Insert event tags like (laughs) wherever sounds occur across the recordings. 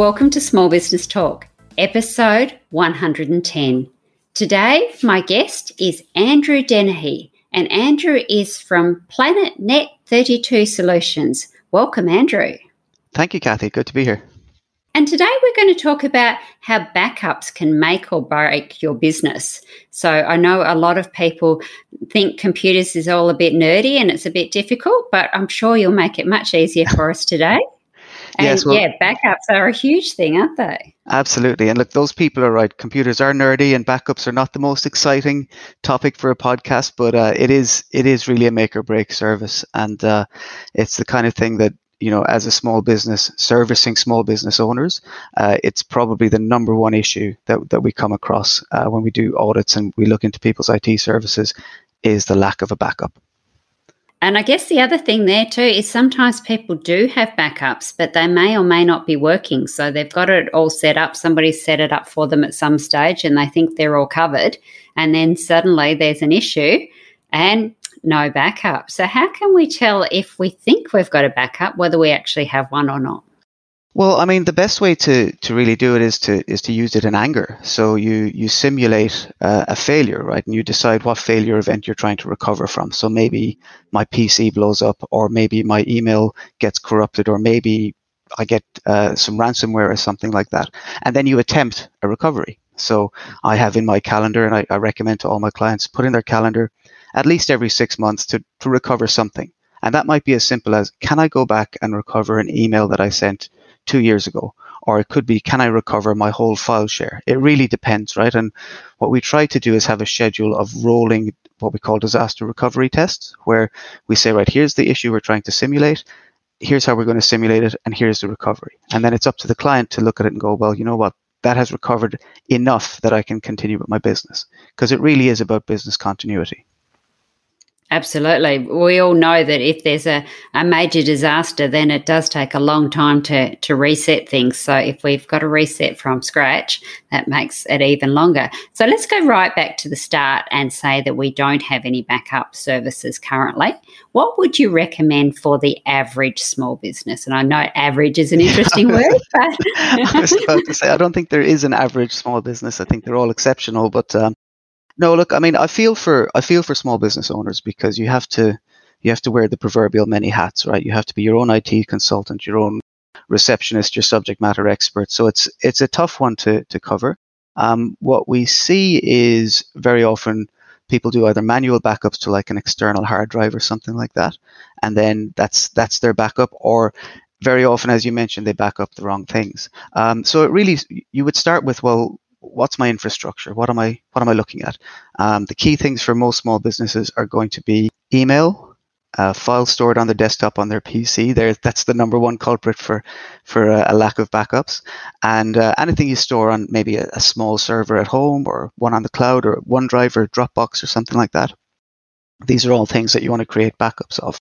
Welcome to Small Business Talk, episode 110. Today, my guest is Andrew Dennehy, and Andrew is from Planet Net 32 Solutions. Welcome, Andrew. Thank you, Kathy. Good to be here. And today we're going to talk about how backups can make or break your business. So I know a lot of people think computers is all a bit nerdy and it's a bit difficult, but I'm sure you'll make it much easier for us today. (laughs) And Yes, well- yeah, backups are a huge thing, aren't they? Absolutely. And look, those people are right. Computers are nerdy and backups are not the most exciting topic for a podcast, but uh, it is it is really a make or break service. And uh, it's the kind of thing that, you know, as a small business, servicing small business owners, uh, it's probably the number one issue that, that we come across uh, when we do audits and we look into people's IT services is the lack of a backup. And I guess the other thing there too is sometimes people do have backups, but they may or may not be working. So they've got it all set up. Somebody's set it up for them at some stage and they think they're all covered. And then suddenly there's an issue and no backup. So, how can we tell if we think we've got a backup whether we actually have one or not? Well, I mean, the best way to, to really do it is to is to use it in anger. So you you simulate uh, a failure, right, and you decide what failure event you're trying to recover from. So maybe my PC blows up, or maybe my email gets corrupted, or maybe I get uh, some ransomware or something like that, and then you attempt a recovery. So I have in my calendar, and I, I recommend to all my clients put in their calendar at least every six months to to recover something, and that might be as simple as can I go back and recover an email that I sent two years ago or it could be can i recover my whole file share? It really depends right? And what we try to do is have a schedule of rolling what we call disaster recovery tests where we say right here's the issue we're trying to simulate here's how we're going to simulate it and here's the recovery. And then it's up to the client to look at it and go well you know what? That has recovered enough that i can continue with my business. Because it really is about business continuity Absolutely. We all know that if there's a, a major disaster, then it does take a long time to, to reset things. So if we've got to reset from scratch, that makes it even longer. So let's go right back to the start and say that we don't have any backup services currently. What would you recommend for the average small business? And I know average is an interesting (laughs) word, but (laughs) I was about to say, I don't think there is an average small business. I think they're all exceptional. But um, no, look, I mean, I feel for I feel for small business owners because you have to you have to wear the proverbial many hats, right? You have to be your own IT consultant, your own receptionist, your subject matter expert. So it's it's a tough one to to cover. Um, what we see is very often people do either manual backups to like an external hard drive or something like that, and then that's that's their backup, or very often, as you mentioned, they back up the wrong things. Um, so it really, you would start with, well, what's my infrastructure? What am I, what am I looking at? Um, the key things for most small businesses are going to be email, uh, files stored on their desktop on their PC. There, that's the number one culprit for for a, a lack of backups. And uh, anything you store on maybe a, a small server at home or one on the cloud or OneDrive or Dropbox or something like that. These are all things that you want to create backups of.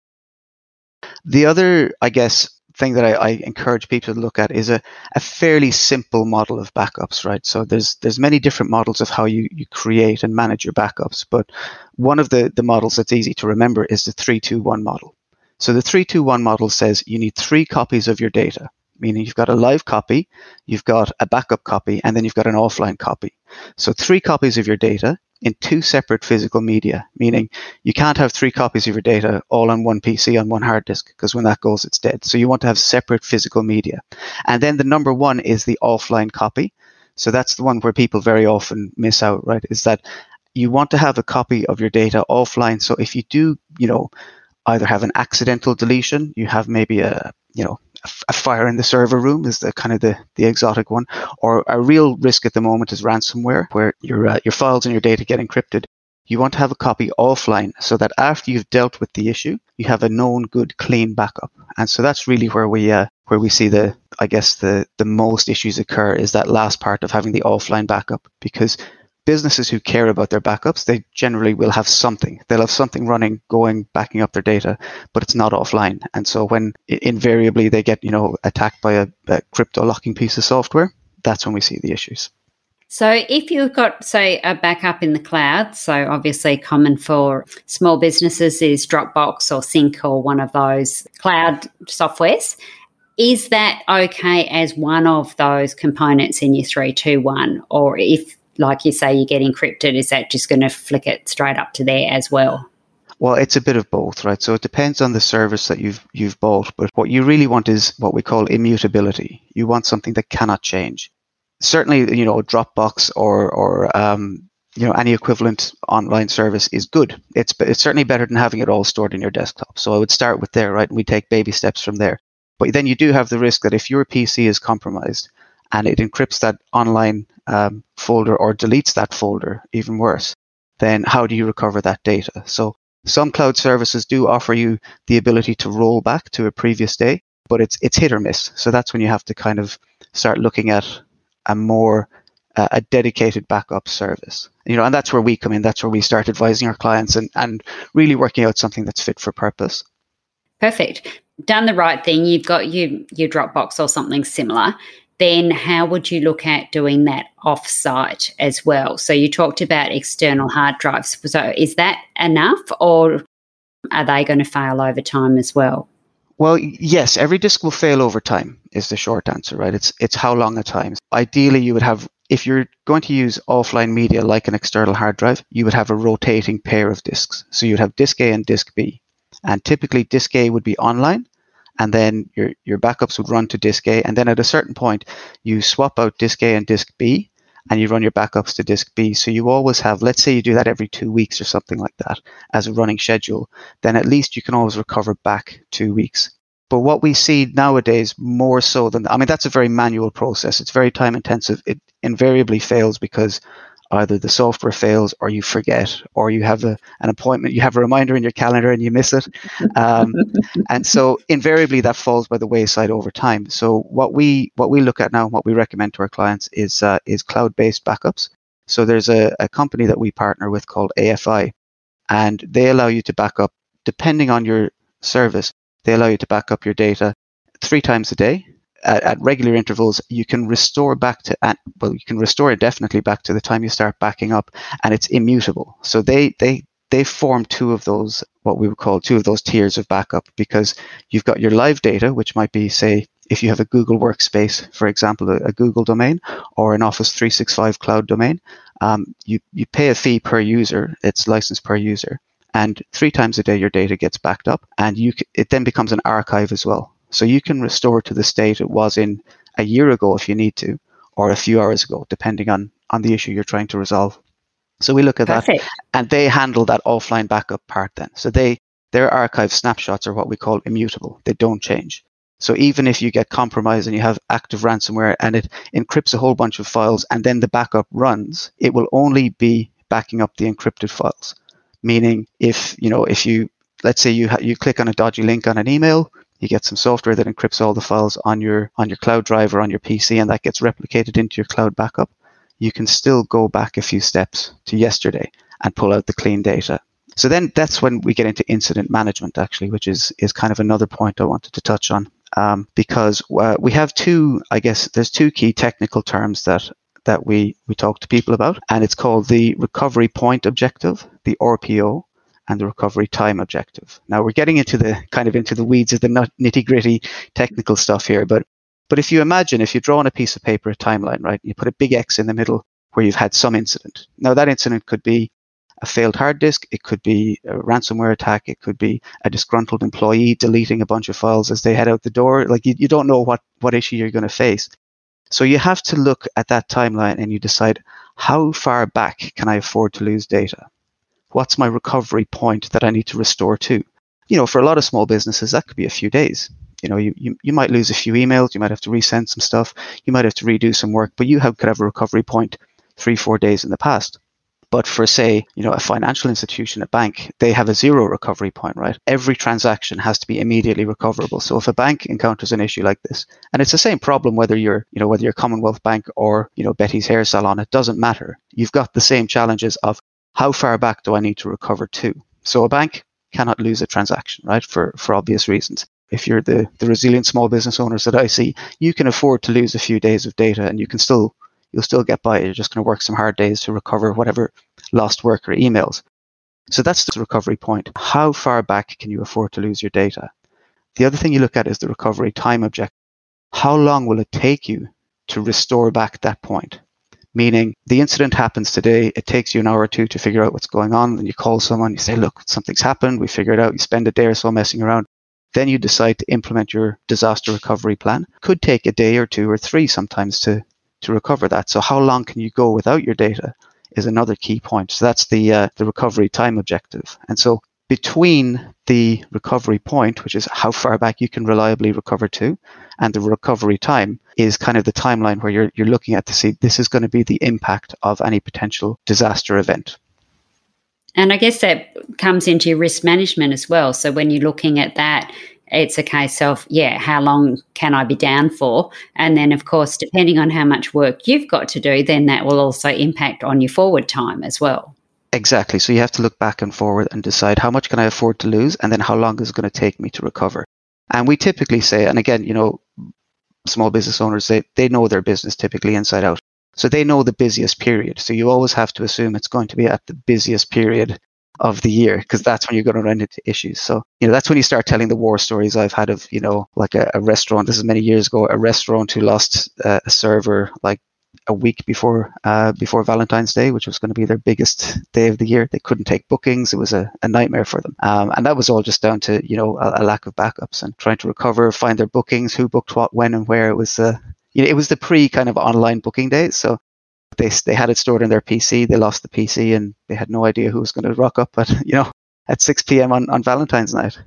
The other, I guess, thing that I, I, encourage people to look at is a, a fairly simple model of backups, right? So there's there's many different models of how you, you create and manage your backups, but one of the, the models that's easy to remember is the 321 model. So the 321 model says you need three copies of your data, meaning you've got a live copy, you've got a backup copy, and then you've got an offline copy. So three copies of your data in two separate physical media, meaning you can't have three copies of your data all on one PC on one hard disk because when that goes, it's dead. So you want to have separate physical media. And then the number one is the offline copy. So that's the one where people very often miss out, right? Is that you want to have a copy of your data offline. So if you do, you know, either have an accidental deletion, you have maybe a, you know, a fire in the server room is the kind of the, the exotic one, or a real risk at the moment is ransomware, where your uh, your files and your data get encrypted. You want to have a copy offline so that after you've dealt with the issue, you have a known, good, clean backup. And so that's really where we uh, where we see the I guess the the most issues occur is that last part of having the offline backup because businesses who care about their backups, they generally will have something. They'll have something running, going, backing up their data, but it's not offline. And so when invariably they get, you know, attacked by a, a crypto locking piece of software, that's when we see the issues. So, if you've got, say, a backup in the cloud, so obviously common for small businesses is Dropbox or Sync or one of those cloud softwares, is that okay as one of those components in your 321? Or if like you say, you get encrypted, is that just going to flick it straight up to there as well? Well, it's a bit of both, right? So it depends on the service that you've you've bought, but what you really want is what we call immutability. You want something that cannot change. Certainly, you know, Dropbox or or um, you know any equivalent online service is good. It's it's certainly better than having it all stored in your desktop. So I would start with there, right? And we take baby steps from there. But then you do have the risk that if your PC is compromised and it encrypts that online um, folder or deletes that folder, even worse, then how do you recover that data? So some cloud services do offer you the ability to roll back to a previous day, but it's it's hit or miss. So that's when you have to kind of start looking at a more uh, a dedicated backup service. You know, and that's where we come in. That's where we start advising our clients and and really working out something that's fit for purpose. Perfect. Done the right thing. You've got you your Dropbox or something similar then how would you look at doing that offsite as well? So you talked about external hard drives. So is that enough or are they going to fail over time as well? Well, yes, every disk will fail over time is the short answer, right? It's it's how long a time. Ideally you would have if you're going to use offline media like an external hard drive, you would have a rotating pair of disks. So you'd have disk A and disk B. And typically disk A would be online and then your, your backups would run to disk A. And then at a certain point, you swap out disk A and disk B and you run your backups to disk B. So you always have, let's say you do that every two weeks or something like that as a running schedule, then at least you can always recover back two weeks. But what we see nowadays more so than, I mean, that's a very manual process. It's very time intensive. It invariably fails because either the software fails or you forget or you have a, an appointment you have a reminder in your calendar and you miss it. Um, (laughs) and so invariably that falls by the wayside over time. So what we what we look at now and what we recommend to our clients is uh, is cloud-based backups. So there's a, a company that we partner with called afi and they allow you to back up depending on your service they allow you to back up your data three times a day at, at, regular intervals, you can restore back to, at, well, you can restore it definitely back to the time you start backing up, and it's immutable. So they they they form two of those what we would call two of those tiers of backup because you've got your live data, which might be say if you have a Google Workspace, for example, a, a Google domain or an Office 365 cloud domain, um, you you pay a fee per user. It's licensed per user and three times a day your data gets backed up and you it then becomes an archive as well so you can restore to the state it was in a year ago if you need to, or a few hours ago, depending on, on the issue you're trying to resolve. So we look at Perfect. that and they handle that offline backup part then. So they their archive snapshots are what we call immutable. They don't change. So even if you get compromised and you have active ransomware and it encrypts a whole bunch of files and then the backup runs, it will only be backing up the encrypted files. Meaning if, you know, if you let's say you ha- you click on a dodgy link on an email, you get some software that encrypts all the files on your on your cloud drive or on your PC and that gets replicated into your cloud backup, you can still go back a few steps to yesterday and pull out the clean data. So then that's when we get into incident management actually, which is is kind of another point I wanted to touch on. Um, because uh, we have two, I guess there's two key technical terms that that we we talk to people about, and it's called the recovery point objective, the RPO, and the recovery time objective. Now we're getting into the kind of into the weeds of the nitty gritty technical stuff here, but but if you imagine if you draw on a piece of paper a timeline, right, you put a big X in the middle where you've had some incident. Now that incident could be a failed hard disk, it could be a ransomware attack, it could be a disgruntled employee deleting a bunch of files as they head out the door. Like you, you don't know what, what issue you're going to face. So you have to look at that timeline and you decide how far back can I afford to lose data? What's my recovery point that I need to restore to? You know, for a lot of small businesses, that could be a few days. You know, you, you, you might lose a few emails, you might have to resend some stuff, you might have to redo some work, but you have, could have a recovery point three, four days in the past. But for say, you know, a financial institution, a bank, they have a zero recovery point, right? Every transaction has to be immediately recoverable. So if a bank encounters an issue like this, and it's the same problem whether you're, you know, whether you're Commonwealth Bank or, you know, Betty's hair salon, it doesn't matter. You've got the same challenges of how far back do I need to recover to? So a bank cannot lose a transaction, right? For for obvious reasons. If you're the, the resilient small business owners that I see, you can afford to lose a few days of data and you can still you'll still get by. You're just going to work some hard days to recover whatever lost work or emails. So that's the recovery point. How far back can you afford to lose your data? The other thing you look at is the recovery time objective. How long will it take you to restore back that point? Meaning the incident happens today, it takes you an hour or two to figure out what's going on, and you call someone, you say, look, something's happened, we figured out, you spend a day or so messing around. Then you decide to implement your disaster recovery plan. Could take a day or two or three sometimes to to recover that. So how long can you go without your data is another key point. So that's the uh, the recovery time objective. And so between the recovery point, which is how far back you can reliably recover to, and the recovery time is kind of the timeline where you're you're looking at to see this is going to be the impact of any potential disaster event. And I guess that comes into your risk management as well. So when you're looking at that, it's a case of, yeah, how long can I be down for? And then, of course, depending on how much work you've got to do, then that will also impact on your forward time as well. Exactly. So you have to look back and forward and decide how much can I afford to lose and then how long is it going to take me to recover. And we typically say, and again, you know, small business owners, they, they know their business typically inside out. So they know the busiest period. So you always have to assume it's going to be at the busiest period of the year because that's when you're going to run into issues. So, you know, that's when you start telling the war stories I've had of, you know, like a, a restaurant. This is many years ago, a restaurant who lost uh, a server like a week before uh, before Valentine's Day, which was going to be their biggest day of the year. They couldn't take bookings; it was a, a nightmare for them, um, and that was all just down to you know a, a, lack of backups and trying to recover, find their bookings, who booked what, when, and where. It was uh, you know, it was the pre kind of online booking days, so they they had it stored in their PC. They lost the PC and they had no idea who was going to rock up at (laughs) you know at 6 p.m. on, on Valentine's night.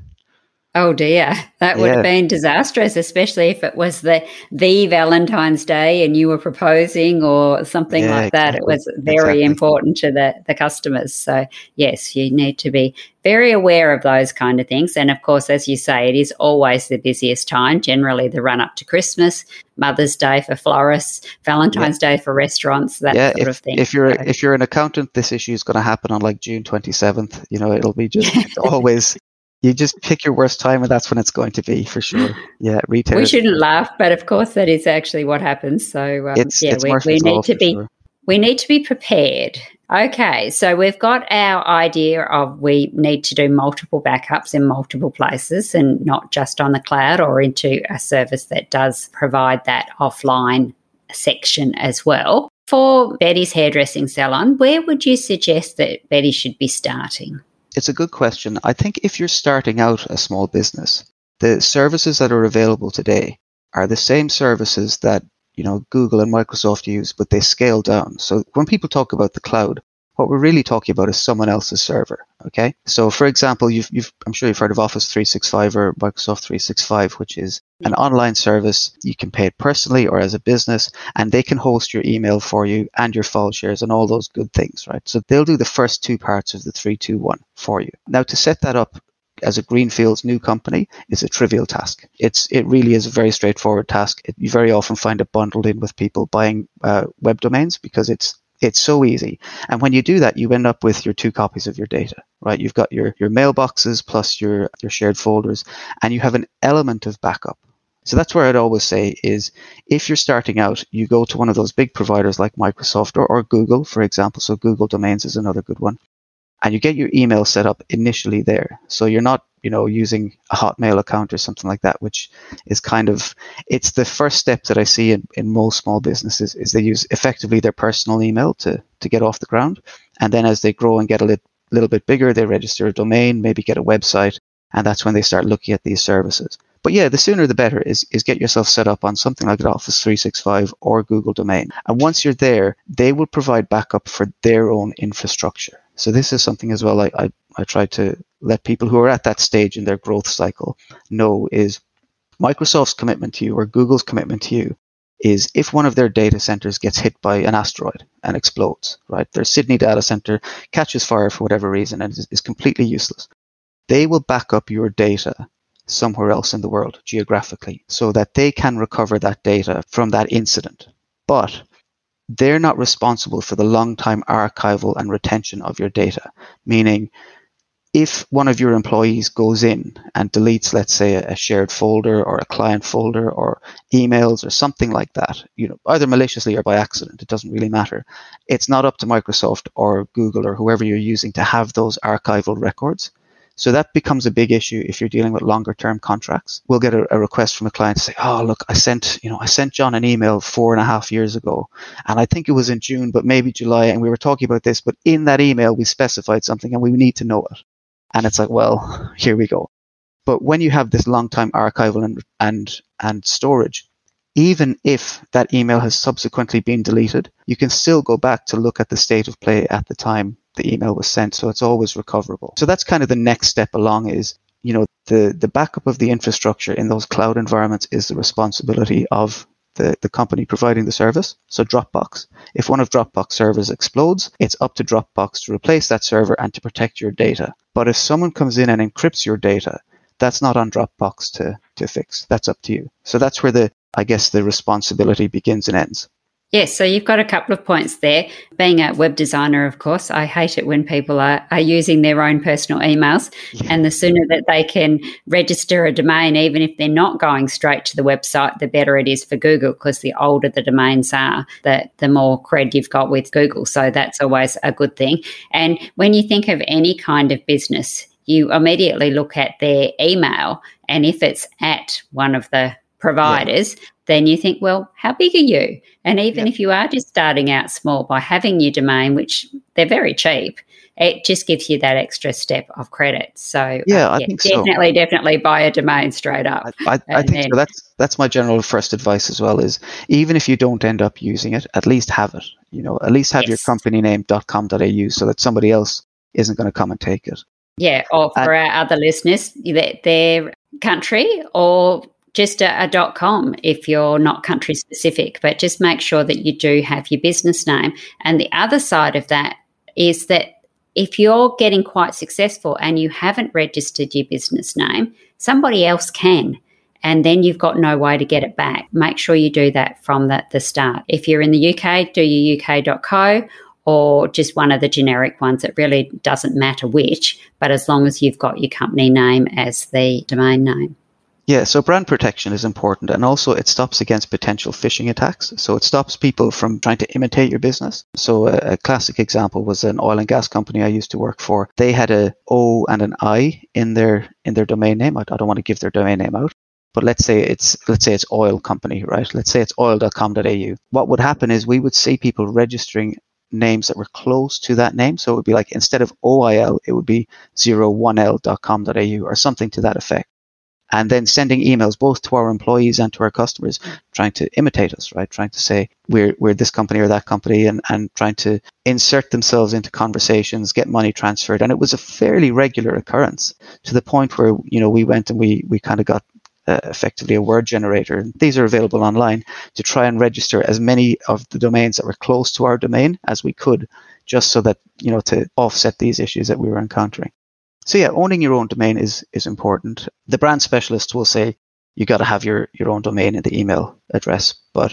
Oh dear, that would yeah. have been disastrous, especially if it was the the Valentine's Day and you were proposing or something yeah, like that. Exactly. It was very exactly. important to the the customers. So yes, you need to be very aware of those kind of things. And of course, as you say, it is always the busiest time. Generally, the run up to Christmas, Mother's Day for florists, Valentine's yeah. Day for restaurants, that sort if, of thing. If you're so. if you're an accountant, this issue is going to happen on like June 27th. You know, it'll be just (laughs) always you just pick your worst time and that's when it's going to be for sure. (laughs) Yeah retail we shouldn't laugh but of course that is actually what happens. So um, it's, yeah it's we, we need to be sure. we need to be prepared. Okay so we've got our idea of we need to do multiple backups in multiple places and not just on the cloud or into a service that does provide that offline section as well. For betty's hairdressing salon where would you suggest that betty should be starting it's a good question. I think if you're starting out a small business, the services that are available today are the same services that you know Google and Microsoft use, but they scale down. So when people talk about the cloud, what we're really talking about is someone else's server. Okay. So for example, you've, you've, I'm sure you've heard of Office 365 or Microsoft 365, which is an online service. You can pay it personally or as a business, and they can host your email for you and your file shares and all those good things, right? So they'll do the first two parts of the 321 for you. Now to set that up as a greenfields new company is a trivial task. It's it really is a very straightforward task. It, you very often find it bundled in with people buying uh, web domains because it's it's so easy. And when you do that, you end up with your two copies of your data, right? You've got your, your mailboxes plus your, your shared folders, and you have an element of backup. So that's where I'd always say is if you're starting out, you go to one of those big providers like Microsoft or, or Google, for example. So Google Domains is another good one and you get your email set up initially there. So you're not, you know, using a Hotmail account or something like that, which is kind of it's the first step that I see in, in most small businesses is they use effectively their personal email to to get off the ground. And then as they grow and get a little little bit bigger, they register a domain, maybe get a website, and that's when they start looking at these services. But yeah, the sooner the better is, is get yourself set up on something like Office 365 or Google Domain. And once you're there, they will provide backup for their own infrastructure. So this is something as well I, I, I try to let people who are at that stage in their growth cycle know is Microsoft's commitment to you or Google's commitment to you is if one of their data centers gets hit by an asteroid and explodes, right? Their Sydney data center catches fire for whatever reason and is, is completely useless. They will back up your data somewhere else in the world geographically so that they can recover that data from that incident. But they're not responsible for the long time archival and retention of your data, meaning if one of your employees goes in and deletes, let's say, a shared folder or a client folder or emails or something like that, you know, either maliciously or by accident, it doesn't really matter. It's not up to Microsoft or Google or whoever you're using to have those archival records. So that becomes a big issue if you're dealing with longer term contracts. We'll get a, a, request from a client to say, "Oh, look, I sent you know I sent John an email four and a half years ago, and I think it was in June, but maybe July, and we were talking about this, but in that email we specified something, and we need to know it." And it's like, well, (laughs) here we go. But when you have this long time archival and and and storage, even if that email has subsequently been deleted, you can still go back to look at the state of play at the time the email was sent. So it's always recoverable. So that's kind of the next step along is, you know, the, the backup of the infrastructure in those cloud environments is the responsibility of the, the company providing the service. So Dropbox. If one of Dropbox servers explodes, it's up to Dropbox to replace that server and to protect your data. But if someone comes in and encrypts your data, that's not on Dropbox to, to fix. That's up to you. So that's where the, I guess, the responsibility begins and ends. Yes, so you've got a couple of points there. Being a web designer, of course, I hate it when people are, are using their own personal emails. Yeah. And the sooner that they can register a domain, even if they're not going straight to the website, the better it is for Google because the older the domains are, the, the more cred you've got with Google. So that's always a good thing. And when you think of any kind of business, you immediately look at their email. And if it's at one of the providers, yeah. then you think, well, how big are you? And even yeah. if you are just starting out small by having your domain, which they're very cheap, it just gives you that extra step of credit. So yeah, uh, I yeah, think definitely, so. definitely buy a domain straight up. I, I, I think then, so. That's that's my general first advice as well. Is even if you don't end up using it, at least have it. You know, at least have yes. your company name .com.au so that somebody else isn't going to come and take it. Yeah, or for and, our other listeners, their country or just a, a, dot com if you're not country specific, but just make sure that you do have your business name. And the other side of that is that if you're getting quite successful and you haven't registered your business name, somebody else can. And then you've got no way to get it back. Make sure you do that from the, the start. If you're in the UK, do your UK.co or just one of the generic ones. It really doesn't matter which, but as long as you've got your company name as the domain name. Yeah, so brand protection is important and also it stops against potential phishing attacks. So it stops people from trying to imitate your business. So a, a, classic example was an oil and gas company I used to work for. They had a O and an I in their in their domain name. I, I don't want to give their domain name out. But let's say it's let's say it's oil company, right? Let's say it's oil.com.au. What would happen is we would see people registering names that were close to that name. So it would be like instead of OIL, it would be 01l.com.au or something to that effect and then sending emails both to our employees and to our customers trying to imitate us right trying to say we're, we're this company or that company and, and trying to insert themselves into conversations get money transferred and it was a fairly regular occurrence to the point where you know we went and we we kind of got uh, effectively a word generator. These are available online to try and register as many of the domains that were close to our domain as we could, just so that you know to offset these issues that we were encountering. So yeah, owning your own domain is is important. The brand specialists will say you got to have your your own domain and the email address, but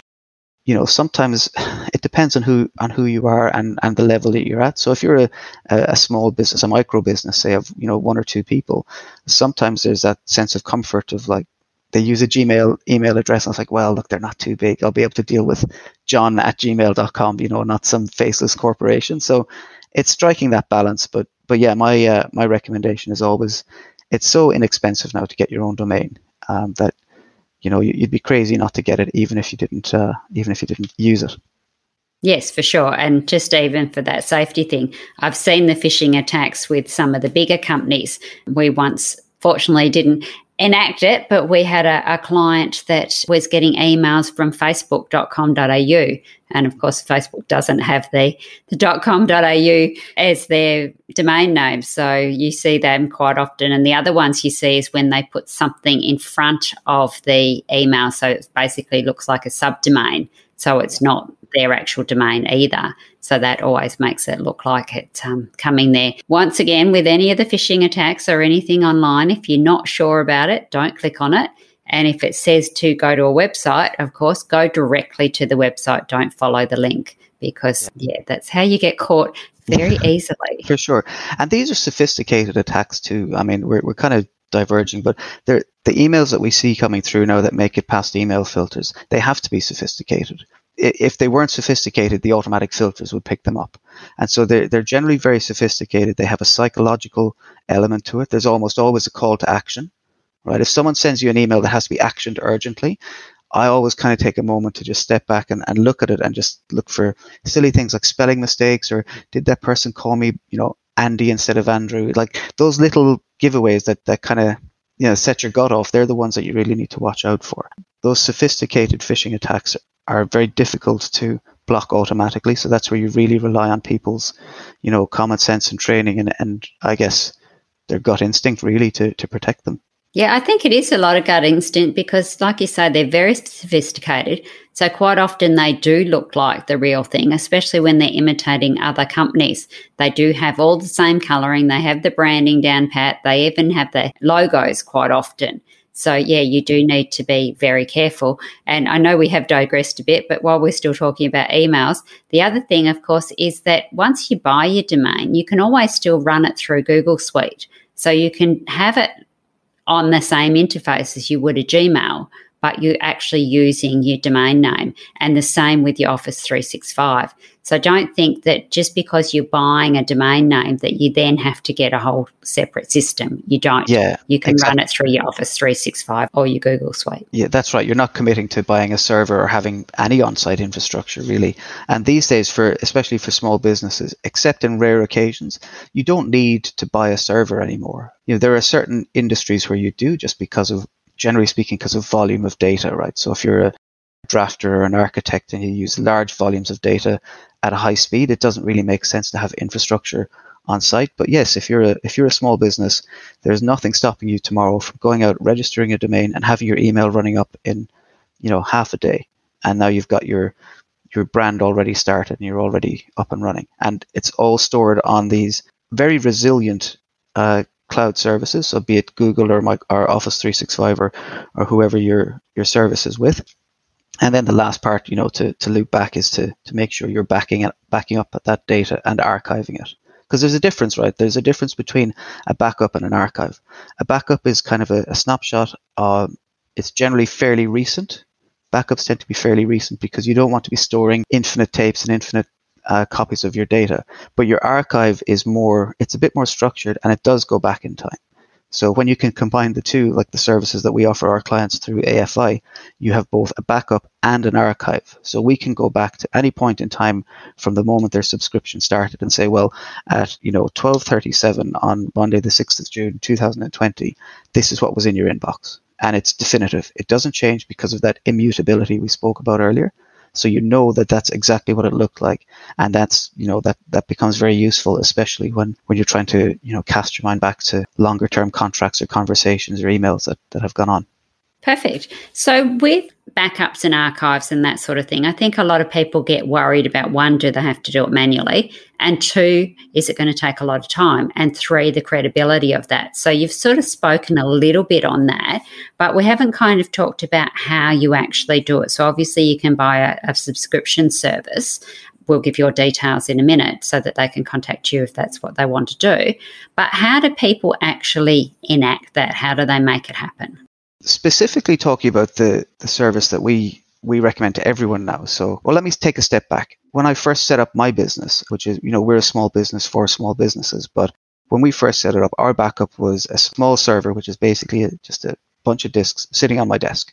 you know sometimes (laughs) it depends on who on who you are and and the level that you're at. So if you're a a small business, a micro business, say of you know one or two people, sometimes there's that sense of comfort of like they use a Gmail email address. And I was like, well, look, they're not too big. I'll be able to deal with john at gmail.com, you know, not some faceless corporation. So it's striking that balance. But but yeah, my uh, my recommendation is always it's so inexpensive now to get your own domain um, that you know you'd be crazy not to get it even if you didn't uh, even if you didn't use it. Yes, for sure. And just even for that safety thing, I've seen the phishing attacks with some of the bigger companies. We once, fortunately, didn't enact it, but we had a, a, client that was getting emails from facebook.com.au. And of course, Facebook doesn't have the, the .com.au as their domain name. So you see them quite often. And the other ones you see is when they put something in front of the email. So it basically looks like a subdomain. So it's not their actual domain either. So that always makes it look like it's um, coming there. Once again, with any of the phishing attacks or anything online, if you're not sure about it, don't click on it. And if it says to go to a website, of course, go directly to the website. Don't follow the link because, yeah, that's how you get caught very (laughs) easily. For sure. And these are sophisticated attacks too. I mean, we're, we're kind of diverging, but the emails that we see coming through now that make it past email filters, they have to be sophisticated if they weren't sophisticated, the automatic filters would pick them up. And so they're, they're generally very sophisticated. They have a psychological element to it. There's almost always a call to action, right? If someone sends you an email that has to be actioned urgently, I always kind of take a moment to just step back and, and look at it and just look for silly things like spelling mistakes or did that person call me, you know, Andy instead of Andrew? Like those little giveaways that, that kind of, you know, set your gut off. They're the ones that you really need to watch out for. Those sophisticated phishing attacks are very difficult to block automatically. So that's where you really rely on people's, you know, common sense and training and, and I guess their gut instinct really to, to protect them. Yeah, I think it is a lot of gut instinct because, like you say, they're very sophisticated. So, quite often they do look like the real thing, especially when they're imitating other companies. They do have all the same colouring, they have the branding down pat, they even have the logos quite often. So, yeah, you do need to be very careful. And I know we have digressed a bit, but while we're still talking about emails, the other thing, of course, is that once you buy your domain, you can always still run it through Google Suite. So you can have it on the same interface as you would a Gmail, but you're actually using your domain name. And the same with your Office 365. So don't think that just because you're buying a domain name that you then have to get a whole separate system. You don't. Yeah. You can exactly. run it through your Office 365 or your Google Suite. Yeah, that's right. You're not committing to buying a server or having any on-site infrastructure really. And these days for especially for small businesses, except in rare occasions, you don't need to buy a server anymore. You know, there are certain industries where you do just because of generally speaking because of volume of data, right? So if you're a drafter or an architect and you use large volumes of data at a high speed, it doesn't really make sense to have infrastructure on site. But yes, if you're a if you're a small business, there's nothing stopping you tomorrow from going out, registering a domain, and having your email running up in, you know, half a day. And now you've got your your brand already started and you're already up and running. And it's all stored on these very resilient uh, cloud services, so be it Google or, my, or Office 365 or, or whoever your your service is with. And then the last part, you know, to, to loop back is to, to make sure you're backing it, backing up that data and archiving it. Because there's a difference, right? There's a difference between a backup and an archive. A backup is kind of a, a snapshot. It's generally fairly recent. Backups tend to be fairly recent because you don't want to be storing infinite tapes and infinite uh, copies of your data. But your archive is more, it's a bit more structured and it does go back in time. So when you can combine the two, like the services that we offer our clients through AFI, you have both a backup and an archive. So we can go back to any point in time from the moment their subscription started and say, well, at you know 12:37 on Monday the 6th of June 2020, this is what was in your inbox, and it's definitive. It doesn't change because of that immutability we spoke about earlier so you know that that's exactly what it looked like and that's you know that that becomes very useful especially when when you're trying to you know cast your mind back to longer term contracts or conversations or emails that, that have gone on Perfect. So, with backups and archives and that sort of thing, I think a lot of people get worried about one, do they have to do it manually? And two, is it going to take a lot of time? And three, the credibility of that. So, you've sort of spoken a little bit on that, but we haven't kind of talked about how you actually do it. So, obviously, you can buy a, a subscription service. We'll give your details in a minute so that they can contact you if that's what they want to do. But how do people actually enact that? How do they make it happen? Specifically talking about the, the service that we we recommend to everyone now. So, well, let me take a step back. When I first set up my business, which is, you know, we're a small business for small businesses, but when we first set it up, our backup was a small server, which is basically just a bunch of disks sitting on my desk.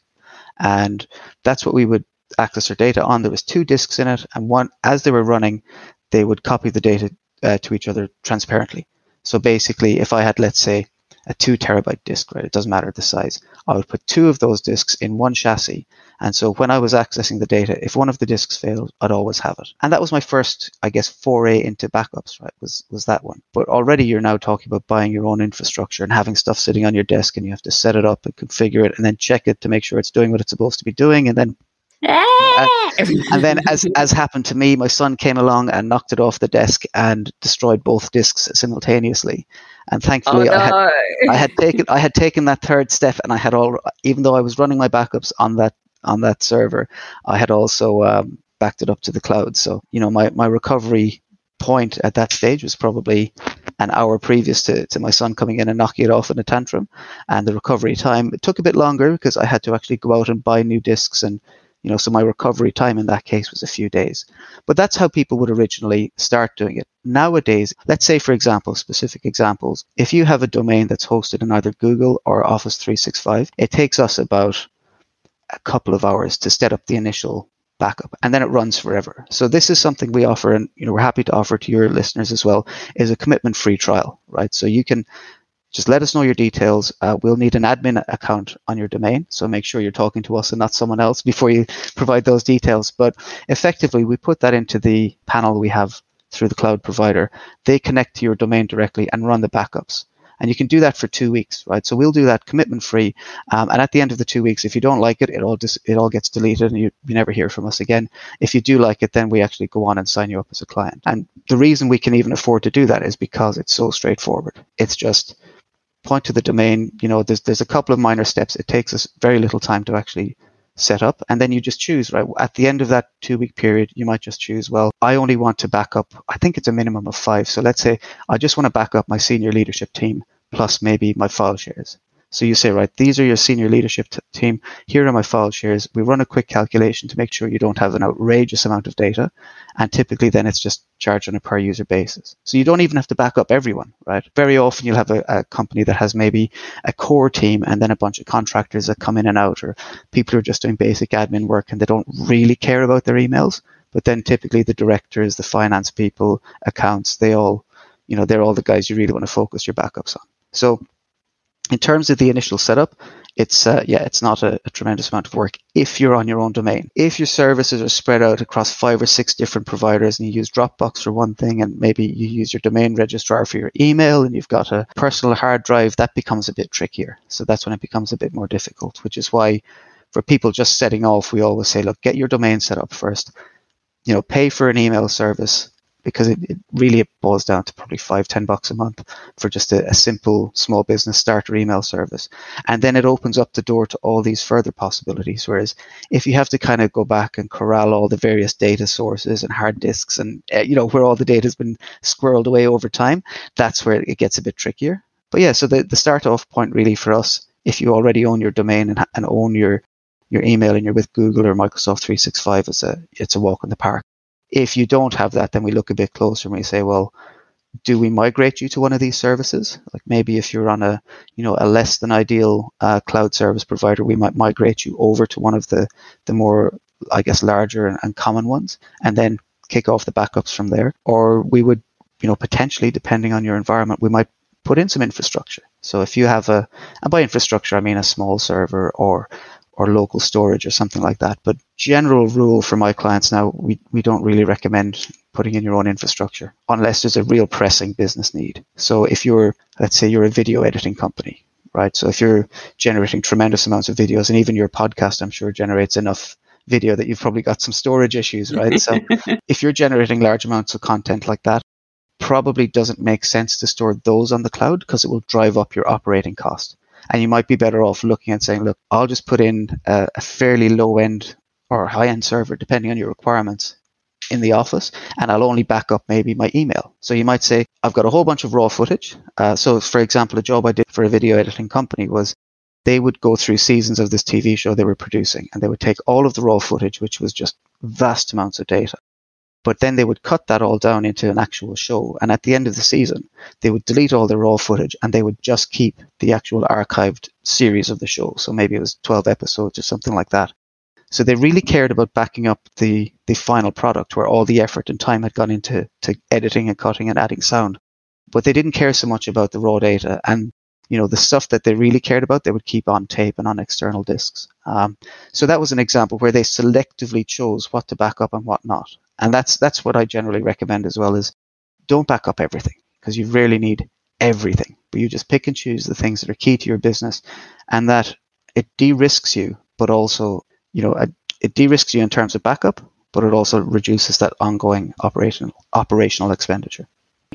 And that's what we would access our data on. There was two disks in it, and one, as they were running, they would copy the data uh, to each other transparently. So basically, if I had, let's say, a two terabyte disk, right? It doesn't matter the size. I would put two of those disks in one chassis. And so when I was accessing the data, if one of the disks failed, I'd always have it. And that was my first, I guess, foray into backups, right? Was was that one. But already you're now talking about buying your own infrastructure and having stuff sitting on your desk and you have to set it up and configure it and then check it to make sure it's doing what it's supposed to be doing and then (laughs) and then, as as happened to me, my son came along and knocked it off the desk and destroyed both discs simultaneously. And thankfully, oh, no. I had I had taken I had taken that third step, and I had all even though I was running my backups on that on that server, I had also um, backed it up to the cloud. So you know, my my recovery point at that stage was probably an hour previous to, to my son coming in and knocking it off in a tantrum. And the recovery time it took a bit longer because I had to actually go out and buy new discs and you know, so my recovery time in that case was a few days. But that's how people would originally start doing it. Nowadays, let's say, for example, specific examples, if you have a domain that's hosted in either Google or Office 365, it takes us about a couple of hours to set up the initial backup and then it runs forever so this is something we offer and you know we're happy to offer to your listeners as well is a commitment free trial right so you can just let us know your details. Uh, we'll need an admin account on your domain, so make sure you're talking to us and not someone else before you provide those details. But effectively, we put that into the panel we have through the cloud provider. They connect to your domain directly and run the backups. And you can do that for two weeks, right? So we'll do that commitment free. Um, and at the end of the two weeks, if you don't like it, it all it all gets deleted and you, you never hear from us again. If you do like it, then we actually go on and sign you up as a client. And the reason we can even afford to do that is because it's so straightforward. It's just point to the domain, you know, there's there's a couple of minor steps. It takes us very little time to actually set up, and then you just choose. Right at the end of that two week period, you might just choose. Well, I only want to back up. I think it's a minimum of five. So let's say I just want to back up my senior leadership team plus maybe my file shares. So you say, right, these are your senior leadership team. Here are my file shares. We run a quick calculation to make sure you don't have an outrageous amount of data. And typically then it's just charged on a per user basis. So you don't even have to back up everyone, right? Very often you'll have a, a company that has maybe a core team and then a bunch of contractors that come in and out or people who are just doing basic admin work and they don't really care about their emails. But then typically the directors, the finance people, accounts, they all, you know, they're all the guys you really want to focus your backups on. So in terms of the initial setup, it's uh, yeah, it's not a, a, tremendous amount of work if you're on your own domain. If your services are spread out across five or six different providers, and you use Dropbox for one thing, and maybe you use your domain registrar for your email, and you've got a personal hard drive, that becomes a bit trickier. So that's when it becomes a bit more difficult. Which is why, for people just setting off, we always say, look, get your domain set up first. You know, pay for an email service because it, it really it boils down to probably five, ten bucks a month for just a, a, simple small business starter email service. And then it opens up the door to all these further possibilities. Whereas if you have to kind of go back and corral all the various data sources and hard disks and, uh, you know, where all the data has been squirreled away over time, that's where it gets a bit trickier. But yeah, so the, the start off point really for us, if you already own your domain and, and own your your email and you're with Google or Microsoft 365, it's a it's a walk in the park. If you don't have that, then we look a bit closer and we say, well, do we migrate you to one of these services? Like maybe if you're on a, you know, a less than ideal uh, cloud service provider, we might migrate you over to one of the the more, I guess, larger and, and common ones, and then kick off the backups from there. Or we would, you know, potentially, depending on your environment, we might put in some infrastructure. So if you have a, and by infrastructure I mean a small server or or local storage or something like that. But general rule for my clients now, we, we don't really recommend putting in your own infrastructure unless there's a real pressing business need. So if you're, let's say you're a video editing company, right? So if you're generating tremendous amounts of videos and even your podcast, I'm sure generates enough video that you've probably got some storage issues, right? so (laughs) if you're generating large amounts of content like that, probably doesn't make sense to store those on the cloud because it will drive up your operating cost. And you might be better off looking and saying, look, I'll just put in a, a fairly low end or high end server, depending on your requirements in the office, and I'll only back up maybe my email. So you might say, I've got a whole bunch of raw footage. Uh, so, for example, a job I did for a video editing company was they would go through seasons of this TV show they were producing, and they would take all of the raw footage, which was just vast amounts of data, but then they would cut that all down into an actual show. And at the end of the season, they would delete all the raw footage and they would just keep the actual archived series of the show. So maybe it was 12 episodes or something like that. So they really cared about backing up the, the final product where all the effort and time had gone into to editing and cutting and adding sound. But they didn't care so much about the raw data. And you know, the stuff that they really cared about, they would keep on tape and on external disks. Um, so that was an example where they selectively chose what to back up and what not. And that's that's what I generally recommend as well is don't back up everything because you really need everything, but you just pick and choose the things that are key to your business and that it de-risks you, but also, you know, it de-risks you in terms of backup, but it also reduces that ongoing operational operational expenditure.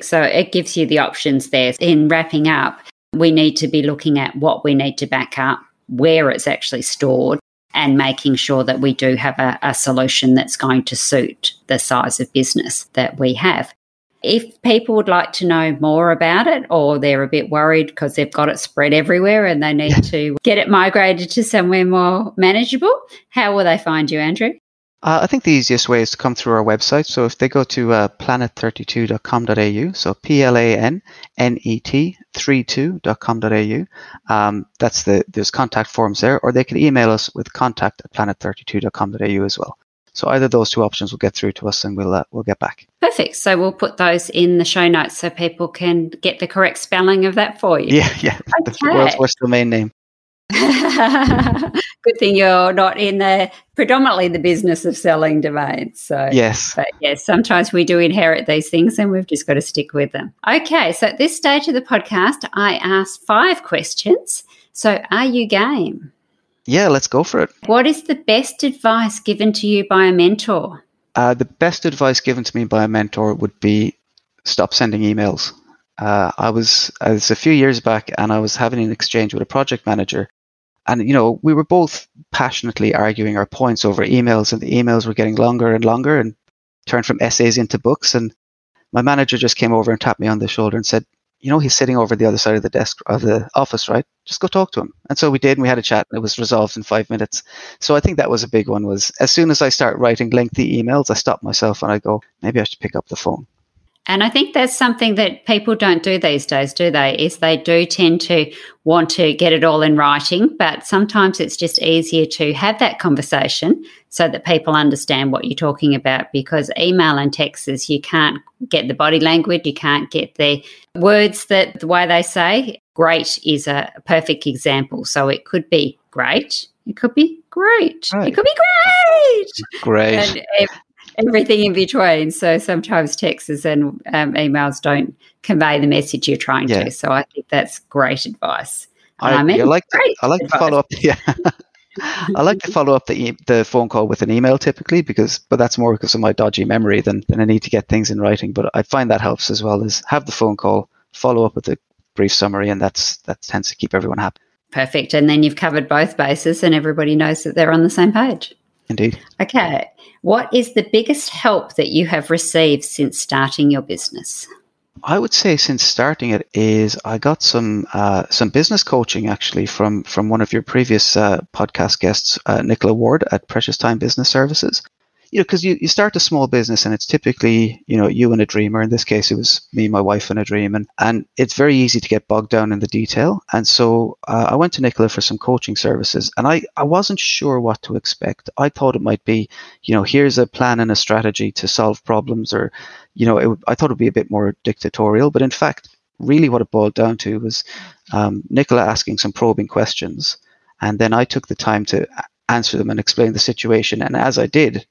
So it gives you the options there. In wrapping up, we need to be looking at what we need to back up, where it's actually stored, and making sure that we do have a, a solution that's going to suit the size of business that we have. If people would like to know more about it or they're a bit worried because they've got it spread everywhere and they need to get it migrated to somewhere more manageable, how will they find you, Andrew? Uh, I think the easiest way is to come through our website. So if they go to uh, plannet32.com.au, so P L A N N E T 32.com.au, um, that's the there's contact forms there, or they can email us with contact at plannet32.com.au as well. So either those two options will get through to us, and we'll uh, we'll get back. Perfect. So we'll put those in the show notes so people can get the correct spelling of that for you. Yeah, yeah. Okay. (laughs) The world's worst domain name. (laughs) Good thing you're not in the predominantly the business of selling domains. So yes, but yes, sometimes we do inherit these things, and we've just got to stick with them. Okay, so at this stage of the podcast, I asked five questions. So are you game? Yeah, let's go for it. What is the best advice given to you by a mentor? Uh, the best advice given to me by a mentor would be stop sending emails. Uh, I was, I was a few years back and I was having an exchange with a project manager. And, you know, we were both passionately arguing our points over emails, and the emails were getting longer and longer and turned from essays into books. And my manager just came over and tapped me on the shoulder and said, you know, he's sitting over the other side of the desk of the office, right? Just go talk to him. And so we did, and we had a chat, and it was resolved in five minutes. So I think that was a big one. Was as soon as I start writing lengthy emails, I stop myself and I go, maybe I should pick up the phone. And I think that's something that people don't do these days, do they? Is they do tend to want to get it all in writing, but sometimes it's just easier to have that conversation so that people understand what you're talking about because email and texts, you can't get the body language, you can't get the words that the way they say. Great is a perfect example. So it could be great. It could be great. Right. It could be great. Great. And um, everything in between. So sometimes texts and um, emails don't convey the message you're trying yeah. to. So I think that's great advice. I, mean, I like to, I like advice. to follow up. (laughs) Yeah. I like to (laughs) follow up the e- the phone call with an email typically because, but that's more because of my dodgy memory than, than I need to get things in writing. But I find that helps as well as have the phone call, follow up with a brief summary, and that's that tends to keep everyone happy. Perfect, and then you've covered both bases, and everybody knows that they're on the same page. Indeed. Okay. What is the biggest help that you have received since starting your business? I would say since starting it is I got some uh, some business coaching actually from from one of your previous uh, podcast guests, uh, Nicola Ward at Precious Time Business Services you know, because you, you start a small business and it's typically, you know, you and a dreamer. In this case, it was me, my wife, and a dream. And, and it's very easy to get bogged down in the detail. And so uh, I went to Nicola for some coaching services and I, I wasn't sure what to expect. I thought it might be, you know, here's a plan and a strategy to solve problems or, you know, it, I thought it would be a bit more dictatorial. But in fact, really what it boiled down to was um, Nicola asking some probing questions. And then I took the time to answer them and explain the situation. And as I did,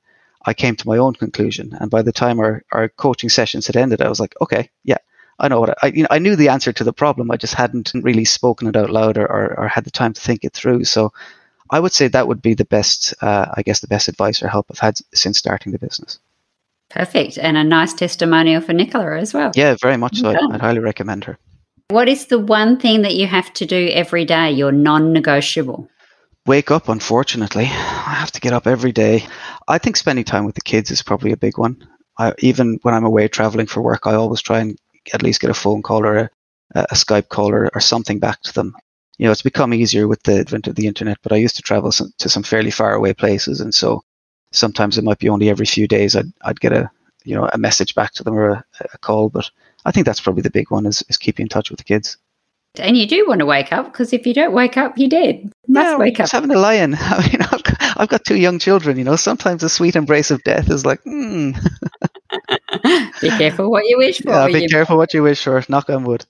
I came to my own conclusion. And by the time our, our coaching sessions had ended, I was like, okay, yeah, I know what I, you know, I knew the answer to the problem. I just hadn't really spoken it out loud or, or, or had the time to think it through. So I would say that would be the best, uh, I guess, the best advice or help I've had since starting the business. Perfect. And a nice testimonial for Nicola as well. Yeah, very much so. I'd, I'd highly recommend her. What is the one thing that you have to do every day, your non negotiable? Wake up, unfortunately. I have to get up every day. I think spending time with the kids is probably a big one. I, even when I'm away traveling for work, I always try and at least get a phone call or a, a Skype call or, or something back to them. You know, it's become easier with the advent of the internet, but I used to travel some, to some fairly far away places, and so sometimes it might be only every few days I'd, I'd get a you know a message back to them or a, a call. But I think that's probably the big one is, is keeping in touch with the kids. And you do want to wake up because if you don't wake up, you're dead. You must yeah, wake up. having a lion. (laughs) I mean, I've got, I've got, two young children. You know, sometimes the sweet embrace of death is like, hmm. (laughs) be careful what you wish for. Yeah, be careful what you wish for. Knock on wood.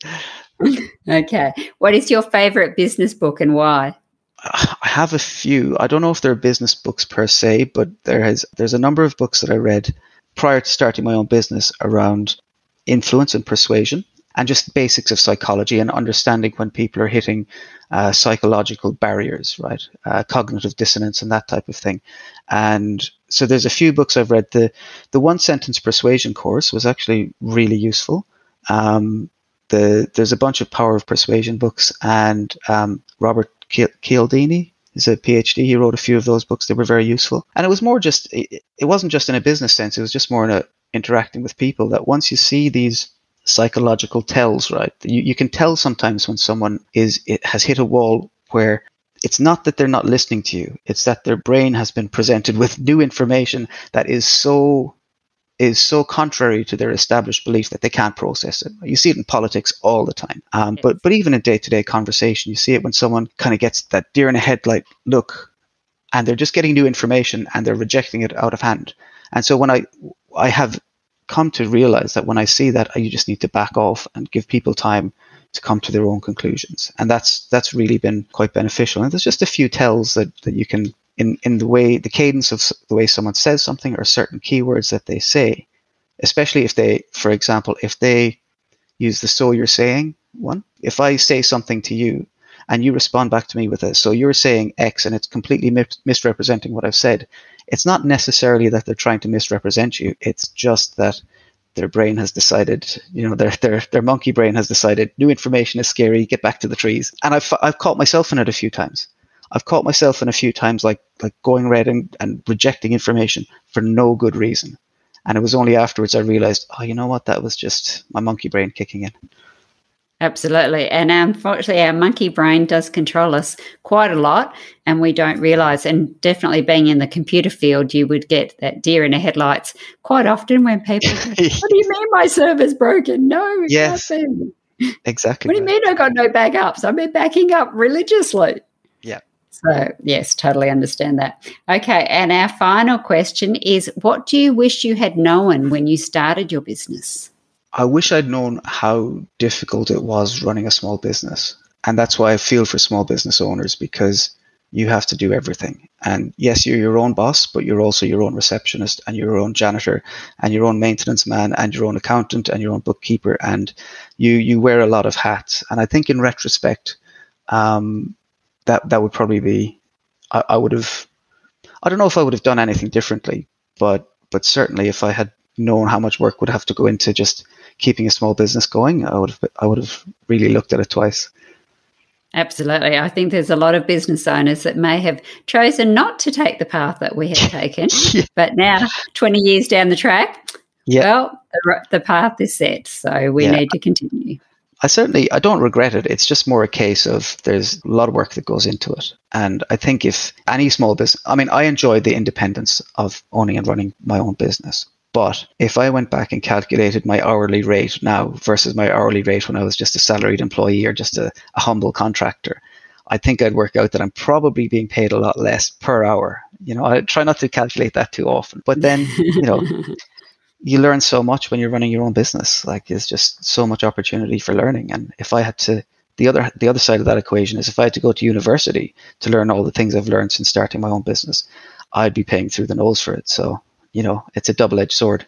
(laughs) okay. What is your favorite business book and why? (sighs) I have a few. I don't know if they're business books per se, but there has there's a number of books that I read prior to starting my own business around influence and persuasion and just basics of psychology and understanding when people are hitting uh, psychological barriers, right? Uh, cognitive dissonance and that type of thing. And so there's a few books I've read. The the one sentence persuasion course was actually really useful. Um, the there's a bunch of power of persuasion books, and um, Robert Cialdini is a PhD. He wrote a few of those books. They were very useful, and it was more just it, it wasn't just in a business sense. It was just more in a interacting with people. That once you see these psychological tells, right? You, you can tell sometimes when someone is it has hit a wall where it's not that they're not listening to you; it's that their brain has been presented with new information that is so is so contrary to their established belief that they can't process it. You see it in politics all the time. Um, yes. But but even in day to day conversation, you see it when someone kind of gets that deer in a headlight look, and they're just getting new information and they're rejecting it out of hand. And so when I I have come to realize that when I see that, you just need to back off and give people time to come to their own conclusions. And that's that's really been quite beneficial. And there's just a few tells that, that you can in, in the way the cadence of the way someone says something or certain keywords that they say, especially if they, for example, if they use the so you're saying one, if I say something to you and you respond back to me with a so you're saying X and it's completely misrepresenting what I've said, it's not necessarily that they're trying to misrepresent you. It's just that their brain has decided, you know, their their their monkey brain has decided new information is scary. Get back to the trees. And I've I've caught myself in it a few times. I've caught myself in a few times like like going red and, and rejecting information for no good reason. And it was only afterwards I realized, oh, you know what? That was just my monkey brain kicking in. Absolutely. And unfortunately, our monkey brain does control us quite a lot, and we don't realize. And definitely being in the computer field, you would get that deer in the headlights quite often when people, (laughs) What do you mean my server's broken? No, yes. Nothing. Exactly. What do you mean I got no backups? I've been backing up religiously. Yeah. So, yes, totally understand that. Okay. And our final question is what do you wish you had known when you started your business? I wish I'd known how difficult it was running a small business. And that's why I feel for small business owners because you have to do everything. And yes, you're your own boss, but you're also your own receptionist and your own janitor and your own maintenance man and your own accountant and your own bookkeeper. And you, you wear a lot of hats. And I think in retrospect, um, that that would probably be I, I would have I don't know if I would have done anything differently, but but certainly if I had known how much work would have to go into just keeping a small business going, I would have I would have really looked at it twice. Absolutely. I think there's a lot of business owners that may have chosen not to take the path that we have (laughs) taken, yeah. but now 20 years down the track, yeah. well, the, the path is set. So we yeah. need to continue. I certainly I don't regret it. It's just more a case of there's a lot of work that goes into it. And I think if any small business I mean, I enjoy the independence of owning and running my own business. But if I went back and calculated my hourly rate now versus my hourly rate when I was just a salaried employee or just a, a humble contractor, I think I'd work out that I'm probably being paid a lot less per hour. You know, I try not to calculate that too often. But then, you know, (laughs) you learn so much when you're running your own business. Like there's just so much opportunity for learning. And if I had to, the other the other side of that equation is if I had to go to university to learn all the things I've learned since starting my own business, I'd be paying through the nose for it. So you know, it's a double edged sword.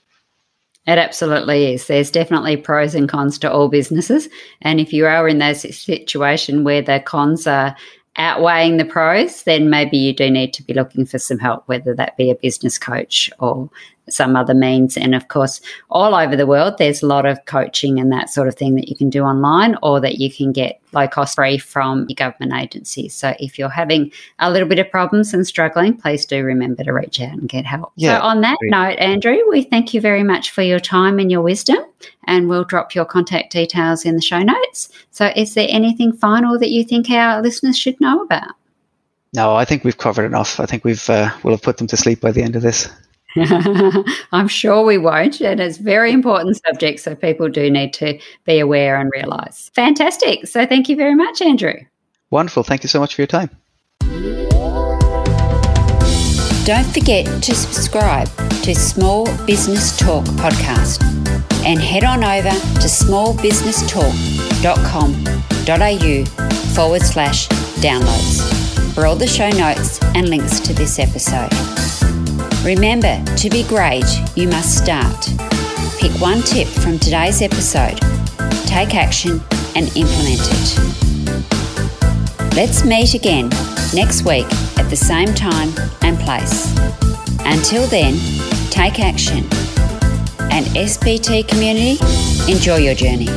It absolutely is. There's definitely pros and cons to all businesses. And if you are in that situation where the cons are outweighing the pros, then maybe you do need to be looking for some help, whether that be a business coach or some other means. And of course, all over the world, there's a lot of coaching and that sort of thing that you can do online or that you can get low cost free from your government agencies. So if you're having a little bit of problems and struggling, please do remember to reach out and get help. Yeah, so on that great. note, Andrew, we thank you very much for your time and your wisdom. And we'll drop your contact details in the show notes. So is there anything final that you think our listeners should know about? No, I think we've covered enough. I think we've uh, we'll have put them to sleep by the end of this. (laughs) I'm sure we won't. And it's very important subject, so people do need to be aware and realise. Fantastic. So thank you very much, Andrew. Wonderful. Thank you so much for your time. Don't forget to subscribe to Small Business Talk podcast and head on over to Small Business Talk forward slash downloads for all the show notes and links to this episode. Remember, to be great, you must start. Pick one tip from today's episode, take action, and implement it. Let's meet again next week at the same time and place. Until then, take action. And SBT community, enjoy your journey.